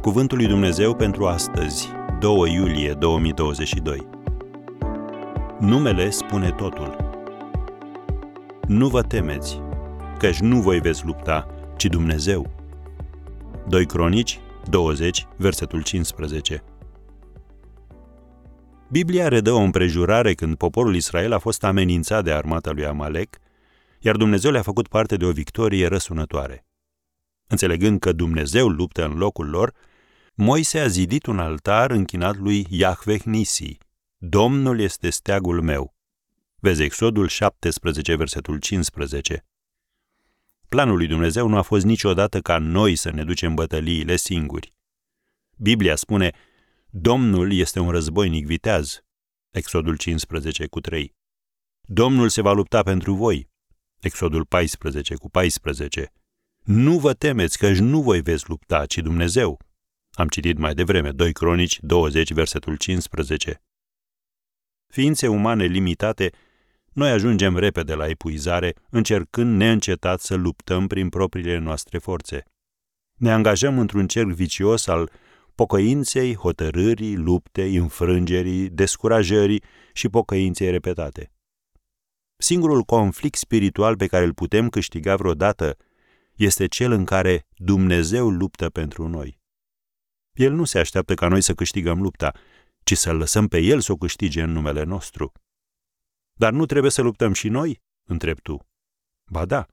Cuvântul lui Dumnezeu pentru astăzi, 2 iulie 2022. Numele spune totul. Nu vă temeți, căci nu voi veți lupta, ci Dumnezeu. 2 Cronici 20, versetul 15. Biblia redă o împrejurare când poporul Israel a fost amenințat de armata lui Amalek, iar Dumnezeu le-a făcut parte de o victorie răsunătoare. Înțelegând că Dumnezeu luptă în locul lor, Moise a zidit un altar închinat lui Yahweh Nisi. Domnul este steagul meu. Vezi Exodul 17, versetul 15. Planul lui Dumnezeu nu a fost niciodată ca noi să ne ducem bătăliile singuri. Biblia spune, Domnul este un războinic viteaz. Exodul 15 cu 3. Domnul se va lupta pentru voi. Exodul 14 cu 14. Nu vă temeți că nu voi veți lupta, ci Dumnezeu. Am citit mai devreme 2 Cronici 20, versetul 15. Ființe umane limitate, noi ajungem repede la epuizare, încercând neîncetat să luptăm prin propriile noastre forțe. Ne angajăm într-un cerc vicios al pocăinței, hotărârii, luptei, înfrângerii, descurajării și pocăinței repetate. Singurul conflict spiritual pe care îl putem câștiga vreodată este cel în care Dumnezeu luptă pentru noi. El nu se așteaptă ca noi să câștigăm lupta, ci să-L lăsăm pe El să o câștige în numele nostru. Dar nu trebuie să luptăm și noi? întreb tu. Ba da,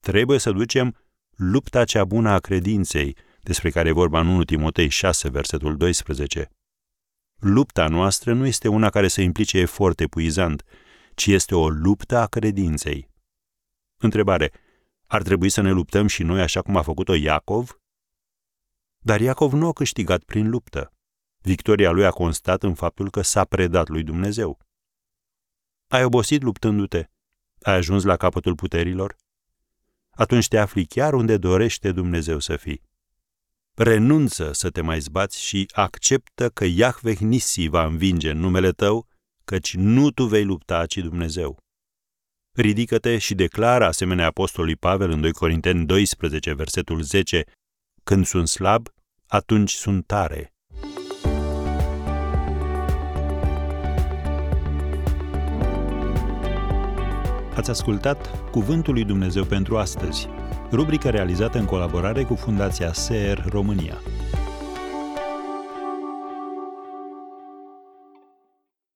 trebuie să ducem lupta cea bună a credinței, despre care e vorba în 1 Timotei 6, versetul 12. Lupta noastră nu este una care să implice efort epuizant, ci este o luptă a credinței. Întrebare. Ar trebui să ne luptăm și noi așa cum a făcut-o Iacov? Dar Iacov nu a câștigat prin luptă. Victoria lui a constat în faptul că s-a predat lui Dumnezeu. Ai obosit luptându-te? Ai ajuns la capătul puterilor? Atunci te afli chiar unde dorește Dumnezeu să fii. Renunță să te mai zbați și acceptă că Iahveh Nisi va învinge în numele tău, căci nu tu vei lupta, ci Dumnezeu. Ridică-te și declară, asemenea apostolului Pavel în 2 Corinteni 12, versetul 10, când sunt slab, atunci sunt tare. Ați ascultat Cuvântul lui Dumnezeu pentru astăzi, rubrica realizată în colaborare cu Fundația SER România.